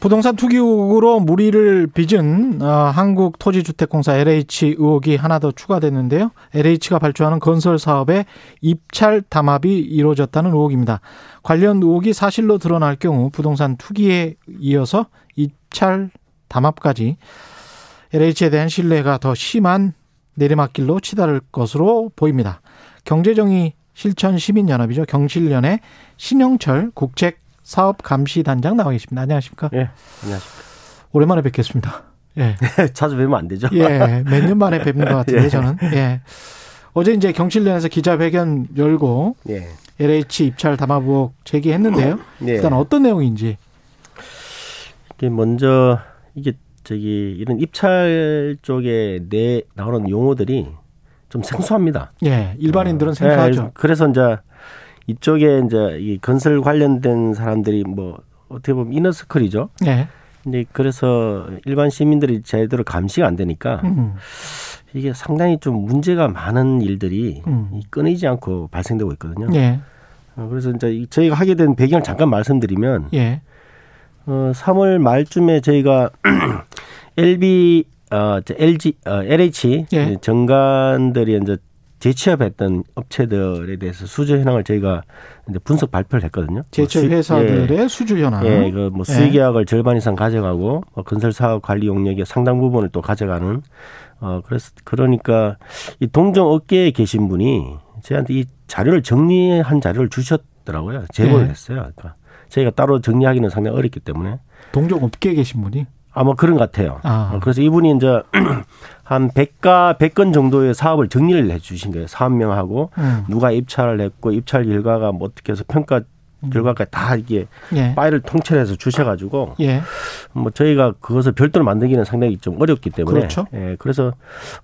부동산 투기 의혹으로 무리를 빚은 어, 한국토지주택공사 LH 의혹이 하나 더 추가됐는데요. LH가 발주하는 건설 사업에 입찰 담합이 이루어졌다는 의혹입니다. 관련 의혹이 사실로 드러날 경우 부동산 투기에 이어서 입찰 담합까지 LH에 대한 신뢰가 더 심한 내리막길로 치달을 것으로 보입니다. 경제정의 실천 시민연합이죠. 경실련의 신영철 국책 사업 감시 단장 나와 계십니다. 안녕하십니까? 예, 안녕하십니까. 오랜만에 뵙겠습니다. 예. 자주 뵈면 안 되죠? 예, 몇 년 만에 뵙는 것 같은데, 예. 저는. 예. 어제 이제 경실련에서 기자회견 열고 예. LH 입찰 담합 의혹 제기했는데요. 예. 일단 어떤 내용인지. 이게 먼저 이게 저기 이런 입찰 쪽에 내 나오는 용어들이 좀 생소합니다. 예, 일반인들은 예, 생소하죠. 그래서 이제 이쪽에 이제 이 건설 관련된 사람들이 뭐 어떻게 보면 이너스클이죠. 예. 근데 그래서 일반 시민들이 제대로 감시가 안 되니까 음, 이게 상당히 좀 문제가 많은 일들이 음. 이 끊이지 않고 발생되고 있거든요. 예, 어, 그래서 이제 이- 저희가 하게 된 배경을 잠깐 말씀드리면 예, 어, 3월 말쯤에 저희가 LB 어, 저 LG 어, LH 예. 정관들이 이제 재취업했던 업체들에 대해서 수주 현황을 저희가 이제 분석 발표를 했거든요. 제철 뭐 수- 회사들의 수주 현황. 예, 예, 그뭐 예. 수의 계약을 절반 이상 가져가고 뭐 건설 사업 관리 용역의 상당 부분을 또 가져가는 어 그래서 그러니까 이 동종 업계에 계신 분이 저희한테 이 자료를 정리한 자료를 주셨더라고요. 제보를 예. 했어요. 그러니까 저희가 따로 정리하기는 상당히 어렵기 때문에 동종 업계에 계신 분이. 아마 그런 것 같아요. 아. 어, 그래서 이분이 이제 한 100가 100건 정도의 사업을 정리를 해 주신 거예요. 사업 명하고 음, 누가 입찰을 했고 입찰 결과가 뭐 어떻게 해서 평가 결과까지 다 이게 예, 파일을 통째해서 주셔가지고 예, 뭐 저희가 그것을 별도로 만들기는 상당히 좀 어렵기 때문에 그렇죠. 예, 그래서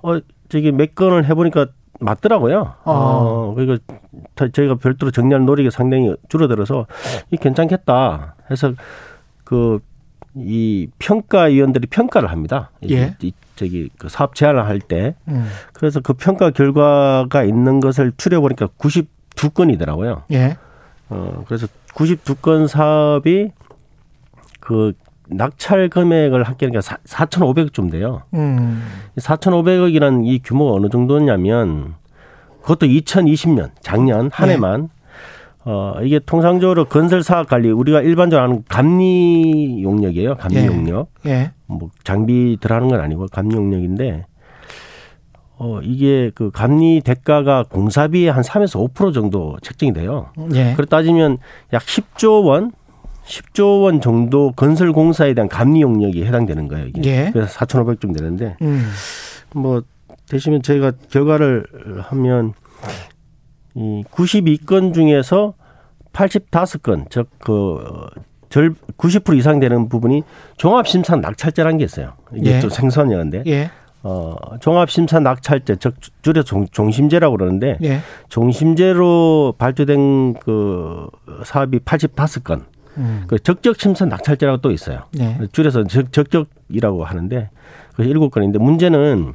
어 저기 몇 건을 해보니까 맞더라고요. 어, 그리고 다- 저희가 별도로 정리할 노력이 상당히 줄어들어서 이 괜찮겠다 해서 그 이 평가위원들이 평가를 합니다. 이- 예. 이 저기 그 사업 제안을 할때 음, 그래서 그 평가 결과가 있는 것을 추려 보니까 92건이더라고요. 예, 어, 그래서 92건 사업이 그 낙찰 금액을 합계하니까 4,500쯤 돼요. 음, 4,500억이라는 이 규모가 어느 정도냐면 그것도 2020년 작년 한 네. 해만 어 이게 통상적으로 건설 사업 관리 우리가 일반적으로 하는 감리 용역이에요. 감리 예. 용역. 예, 뭐 장비 들어가는 건 아니고 감리 용역인데 어 이게 그 감리 대가가 공사비의 한 3에서 5% 정도 책정이 돼요. 예, 그렇 따지면 약 10조 원, 10조 원 정도 건설 공사에 대한 감리 용역이 해당되는 거예요. 이게. 예. 그래서 4,500좀 되는데 음, 뭐 대시면 저희가 결과를 하면 이 92건 중에서 85건 즉 그 절 90% 이상 되는 부분이 종합심사 낙찰제라는 게 있어요. 이게 예. 좀 생소한 영어인데 예, 어 종합심사 낙찰제 즉 줄여 종, 종심제라고 그러는데 예, 종심제로 발주된 그 사업이 85건. 음, 그 적적 심사 낙찰제라고 또 있어요. 예, 줄여서 적, 적적이라고 하는데 그 일곱 건인데 문제는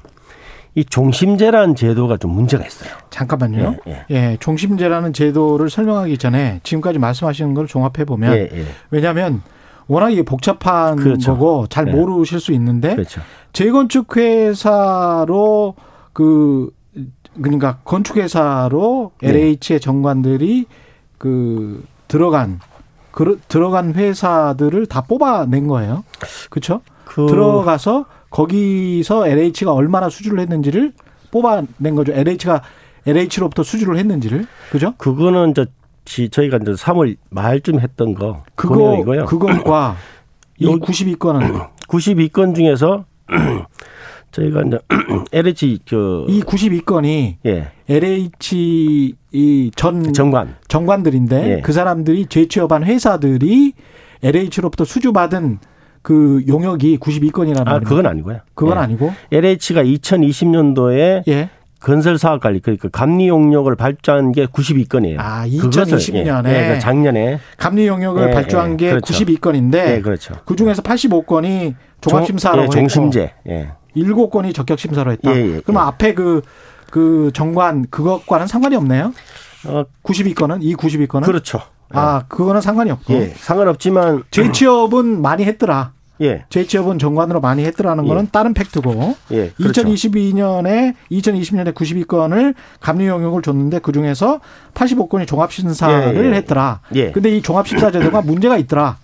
이 종심제라는 제도가 좀 문제가 있어요. 잠깐만요. 예, 예. 예, 종심제라는 제도를 설명하기 전에 지금까지 말씀하시는 걸 종합해 보면 예, 예. 왜냐하면 워낙 이게 복잡한 그렇죠. 거고 잘 네. 모르실 수 있는데 그렇죠. 재건축 회사로 그 그러니까 건축 회사로 네. LH의 정관들이 그 들어간 그 들어간 회사들을 다 뽑아낸 거예요. 그렇죠? 그 들어가서 거기서 LH가 얼마나 수주를 했는지를 뽑아낸 거죠. LH가 LH로부터 수주를 했는지를 그죠? 그거는 지- 저희가 이제 3월 말쯤 했던 거 그거 내용이고요. 그것과 이 요- 92건은 92건 중에서 저희가 이제 LH 그이 92건이 예, LH 이전 정관 정관들인데 예. 그 사람들이 재취업한 회사들이 LH로부터 수주받은 그 용역이 92건이라는 아, 그건 아니고요. 그건 예. 아니고 LH가 2020년도에 예. 건설 사업 관리 그러니까 감리 용역을 발주한 게 92건이에요. 아, 2020년에 예, 예, 그 작년에 감리 용역을 예, 발주한 예, 게 그렇죠. 92건인데 예, 그렇죠. 그 중에서 85건이 종합심사라고 종, 예, 종심제. 예. 일곱 건이 적격심사로 했다. 그럼 예. 앞에 그, 그 정관 그것과는 상관이 없네요. 어, 92건은 이 92건은 그렇죠. 아 그거는 상관이 없고 예, 상관없지만 재취업은 많이 했더라. 예, 재취업은 정관으로 많이 했더라는 예. 거는 다른 팩트고 예, 그렇죠. 2022년에 2020년에 92건을 감리 용역을 줬는데 그 중에서 85건이 종합 심사를 예, 예. 했더라. 예. 근데 이 종합 심사 제도가 문제가 있더라.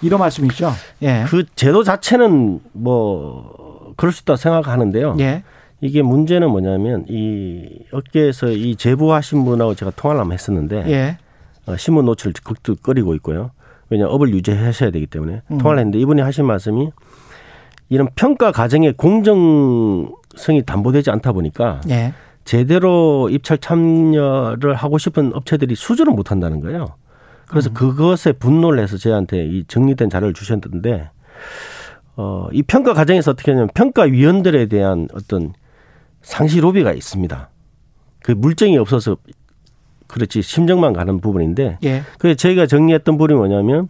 이런 말씀이죠. 예. 그 제도 자체는 뭐 그럴 수 있다 생각하는데요. 예. 이게 문제는 뭐냐면 이 업계에서 이 제보하신 분하고 제가 통화를 한번 했었는데 예. 어, 신문 노출을 극도끓이고 있고요. 왜냐 업을 유지하셔야 되기 때문에 음. 통화를 했는데 이분이 하신 말씀이 이런 평가 과정의 공정성이 담보되지 않다 보니까 예. 제대로 입찰 참여를 하고 싶은 업체들이 수주를 못 한다는 거예요. 그래서 음. 그것에 분노를 해서 저한테 이 정리된 자료를 주셨는데 어, 이 평가 과정에서 어떻게 하냐면 평가위원들에 대한 어떤 상시 로비가 있습니다. 그 물증이 없어서 그렇지 심정만 가는 부분인데 예. 그래서 저희가 정리했던 부분이 뭐냐면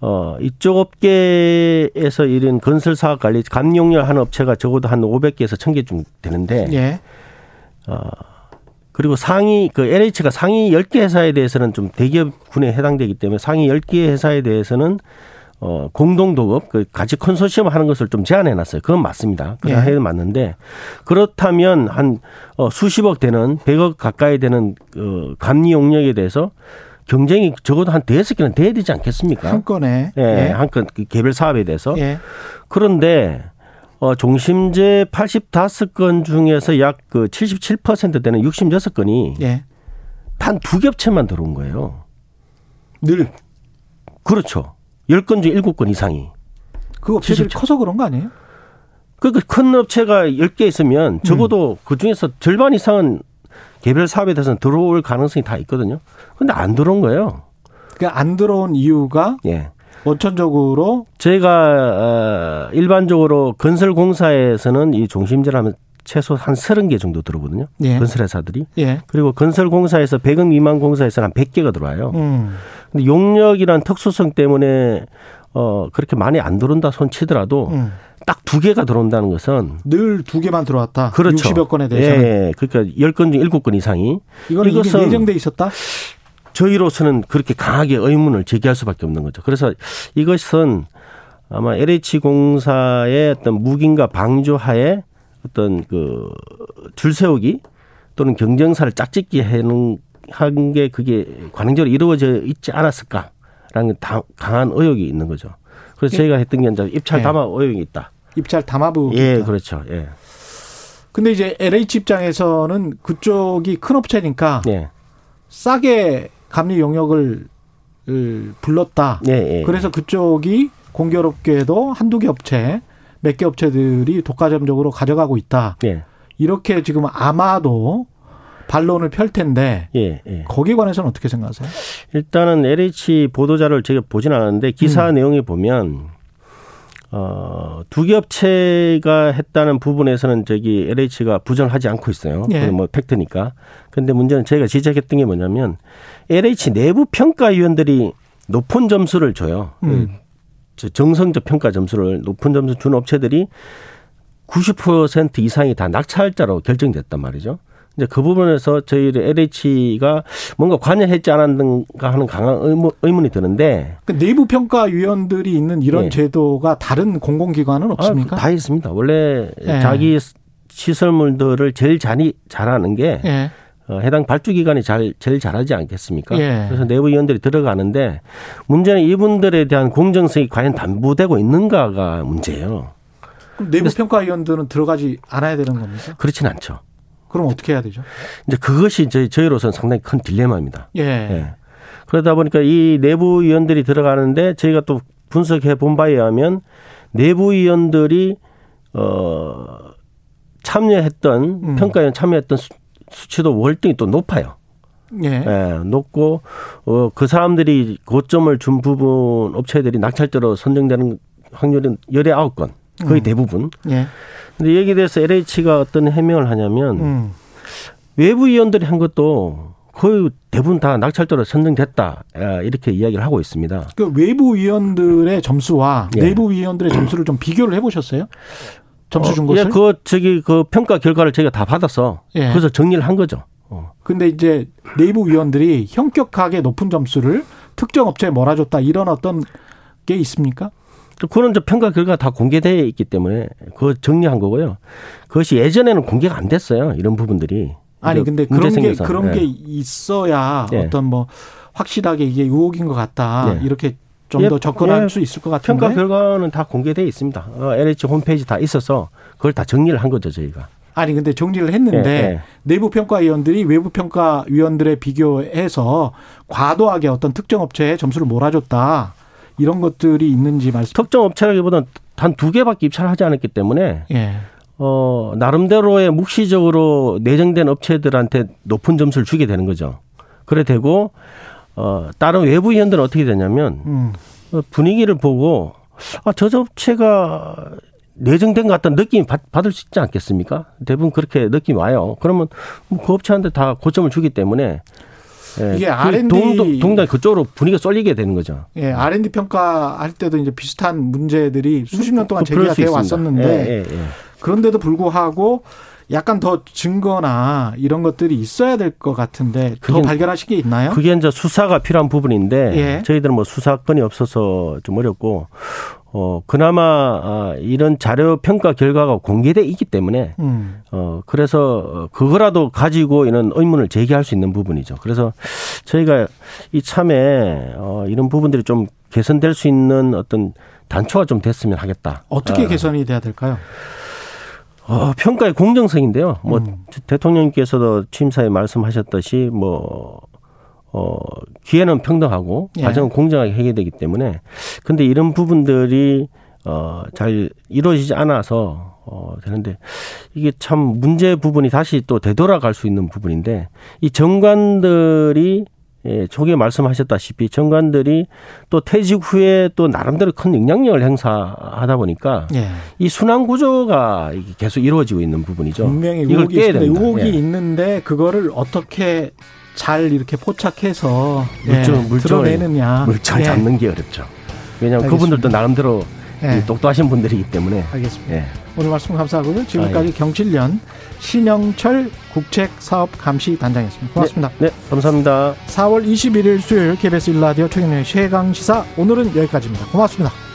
어 이쪽 업계에서 이런 건설 사업 관리 감용열 하는 업체가 적어도 한 500개에서 1000개 좀 되는데 예. 그리고 상위 그 LH가 상위 10개 회사에 대해서는 좀 대기업군에 해당되기 때문에 상위 10개 회사에 대해서는 어 공동 도급 그 같이 컨소시엄 하는 것을 좀 제한해 놨어요. 그건 맞습니다. 그건 예. 해도 맞는데 그렇다면 한 어, 수십억 되는 100억 가까이 되는 그 감리 용역에 대해서 경쟁이 적어도 한 대여섯 개는 돼야 되지 않겠습니까? 한 건에 예, 한건 개별 사업에 대해서. 예. 그런데 어 종심제 85건 중에서 약그77% 되는 66건이 예. 단두 겹체만 들어온 거예요. 늘 그렇죠. 10건 중 7건 이상이. 그 업체들이 77. 커서 그런 거 아니에요? 그러니까 큰 업체가 10개 있으면 적어도 그 중에서 절반 이상은 개별 사업에 대해서는 들어올 가능성이 다 있거든요. 근데 안 들어온 거예요. 그러니까 안 들어온 이유가 예. 원천적으로 저희가 어, 일반적으로 건설 공사에서는 이 종심제를 하면 최소 한 30개 정도 들어오거든요. 예. 건설회사들이. 예. 그리고 건설공사에서 100억 미만 공사에서는 한 100개가 들어와요. 음. 근데 용역이란 특수성 때문에 어 그렇게 많이 안 들어온다 손 치더라도 음. 딱두 개가 들어온다는 것은 늘 두 개만 들어왔다. 그렇죠. 60여 건에 대해서는 예, 예. 그러니까 10건 중 7건 이상이 이거는 이것은 예정돼 있었다. 저희로서는 그렇게 강하게 의문을 제기할 수밖에 없는 거죠. 그래서 이것은 아마 LH 공사의 어떤 무기인가 방조하에 어떤 그 줄 세우기 또는 경쟁사를 짝짓기 하는 한 게 그게 관행적으로 이루어져 있지 않았을까라는 다- 강한 의혹이 있는 거죠. 그래서 예. 저희가 했던 게 이제 입찰 예. 담화 의혹이 있다. 입찰 담합부. 예, 그렇죠. 예. 근데 이제 LH 입장에서는 그쪽이 큰 업체니까 예. 싸게 감리 용역을 을 불렀다. 예, 예. 그래서 그쪽이 공교롭게도 한두 개 업체, 몇 개 업체들이 독과점적으로 가져가고 있다. 예. 이렇게 지금 아마도 반론을 펼 텐데 예, 예. 거기에 관해서는 어떻게 생각하세요? 일단은 LH 보도자를 제가 보진 않았는데 기사 내용에 보면 어, 두개 업체가 했다는 부분에서는 저기 LH가 부정하지 않고 있어요. 예. 뭐 팩트니까. 근데 문제는 제가 지적했던 게 뭐냐면 LH 내부 평가위원들이 높은 점수를 줘요. 음. 저 정성적 평가 점수를 높은 점수 준 업체들이 90% 이상이 다 낙찰자로 결정됐단 말이죠. 이제 그 부분에서 저희 LH가 뭔가 관여했지 않았는가 하는 강한 의문, 의문이 드는데 그 내부 평가 위원들이 있는 이런 예. 제도가 다른 공공기관은 없습니까? 아, 다 있습니다. 원래 예. 자기 시설물들을 제일 잘이 잘하는 게 예. 어, 해당 발주기관이 잘 제일 잘하지 않겠습니까? 예. 그래서 내부 위원들이 들어가는데 문제는 이분들에 대한 공정성이 과연 담보되고 있는가가 문제예요. 그럼 내부 평가 위원들은 들어가지 않아야 되는 겁니까? 그렇진 않죠. 그럼 어떻게 해야 되죠? 이제 그것이 저희 저희로서는 상당히 큰 딜레마입니다. 예. 예. 그러다 보니까 이 내부 위원들이 들어가는데 저희가 또 분석해 본 바에 의하면 내부 위원들이 어 참여했던 음. 평가위원 참여했던 수, 수치도 월등히 또 높아요. 예. 예, 높고 어 그 사람들이 고점을 준 부분 업체들이 낙찰자로 선정되는 확률은 열에 아홉 건 거의 음. 대부분. 예. 근데 여기에 대해서 LH가 어떤 해명을 하냐면 음. 외부 위원들이 한 것도 거의 대부분 다 낙찰자로 선정됐다 아, 이렇게 이야기를 하고 있습니다. 그 외부 위원들의 점수와 예. 내부 위원들의 점수를 좀 비교를 해보셨어요? 점수 준 어, 것을? 예, 그 저기 그 평가 결과를 저희가 다 받아서 예. 그래서 정리를 한 거죠. 어. 근데 이제 내부 위원들이 현격하게 높은 점수를 특정 업체에 몰아줬다 이런 어떤 게 있습니까? 그거는 저 평가 결과가 다 공개되어 있기 때문에 그거 정리한 거고요. 그것이 예전에는 공개가 안 됐어요. 이런 부분들이. 아니 근데 그런 게 생겨서. 그런 예. 게 있어야 예. 어떤 뭐 확실하게 이게 의혹인 것 같다 예. 이렇게 좀 예, 더 접근할 예. 수 있을 것 같은데 평가 결과는 다 공개되어 있습니다. 어, LH 홈페이지 다 있어서 그걸 다 정리를 한 거죠 저희가. 아니 근데 정리를 했는데 예, 예. 내부 평가 위원들이 외부 평가 위원들에 비교해서 과도하게 어떤 특정 업체에 점수를 몰아줬다 이런 것들이 있는지 말씀. 특정 업체라기보다는 단 두 개밖에 입찰을 하지 않았기 때문에 예. 어, 나름대로의 묵시적으로 내정된 업체들한테 높은 점수를 주게 되는 거죠. 그래 되고 어, 다른 외부 위원들은 어떻게 되냐면 음. 어, 분위기를 보고 아, 저 업체가 내정된 것 같다는 느낌이 받, 받을 수 있지 않겠습니까? 대부분 그렇게 느낌이 와요. 그러면 그 업체한테 다 고점을 주기 때문에 예, 이게 그 R&D 동동, 동당 그쪽으로 분위기가 쏠리게 되는 거죠. 예, R&D 평가할 때도 이제 비슷한 문제들이 수십 년 동안 그- 그럴 제기가 수 되어 있습니다. 왔었는데 예, 예, 예. 그런데도 불구하고 약간 더 증거나 이런 것들이 있어야 될 것 같은데 더 그게- 발견하신 게 있나요? 그게 이제 수사가 필요한 부분인데 예. 저희들은 뭐 수사권이 없어서 좀 어렵고 어 그나마 아, 이런 자료 평가 결과가 공개돼 있기 때문에 음. 어 그래서 그거라도 가지고 이런 의문을 제기할 수 있는 부분이죠. 그래서 저희가 이 참에 어 이런 부분들이 좀 개선될 수 있는 어떤 단초가 좀 됐으면 하겠다. 어떻게 어, 개선이 돼야 될까요? 어, 평가의 공정성인데요. 뭐 음. 대통령께서도 취임사에 말씀하셨듯이 뭐 어, 기회는 평등하고 예. 과정은 공정하게 해결되기 때문에 근데 이런 부분들이 어, 잘 이루어지지 않아서 어, 되는데 이게 참 문제 부분이 다시 또 되돌아갈 수 있는 부분인데 이 정관들이 예, 초기에 말씀하셨다시피 정관들이 또 퇴직 후에 또 나름대로 큰 영향력을 행사하다 보니까 예. 이 순환 구조가 계속 이루어지고 있는 부분이죠. 분명히 이걸 의혹이 됩니다. 의혹이 예. 있는데 그거를 어떻게 잘 이렇게 포착해서 물증, 예, 물증을- 드러내느냐. 물증을 예. 잡는 게 어렵죠. 왜냐하면 알겠습니다. 그분들도 나름대로 예. 이 똑똑하신 분들이기 때문에. 알겠습니다. 예. 오늘 말씀 감사하고요. 지금까지 아, 예. 경칠련 신영철 국책사업감시단장이었습니다. 고맙습니다. 네, 감사합니다. 4월 21일 수요일 KBS 1라디오 최경련의 최강시사 오늘은 여기까지입니다. 고맙습니다.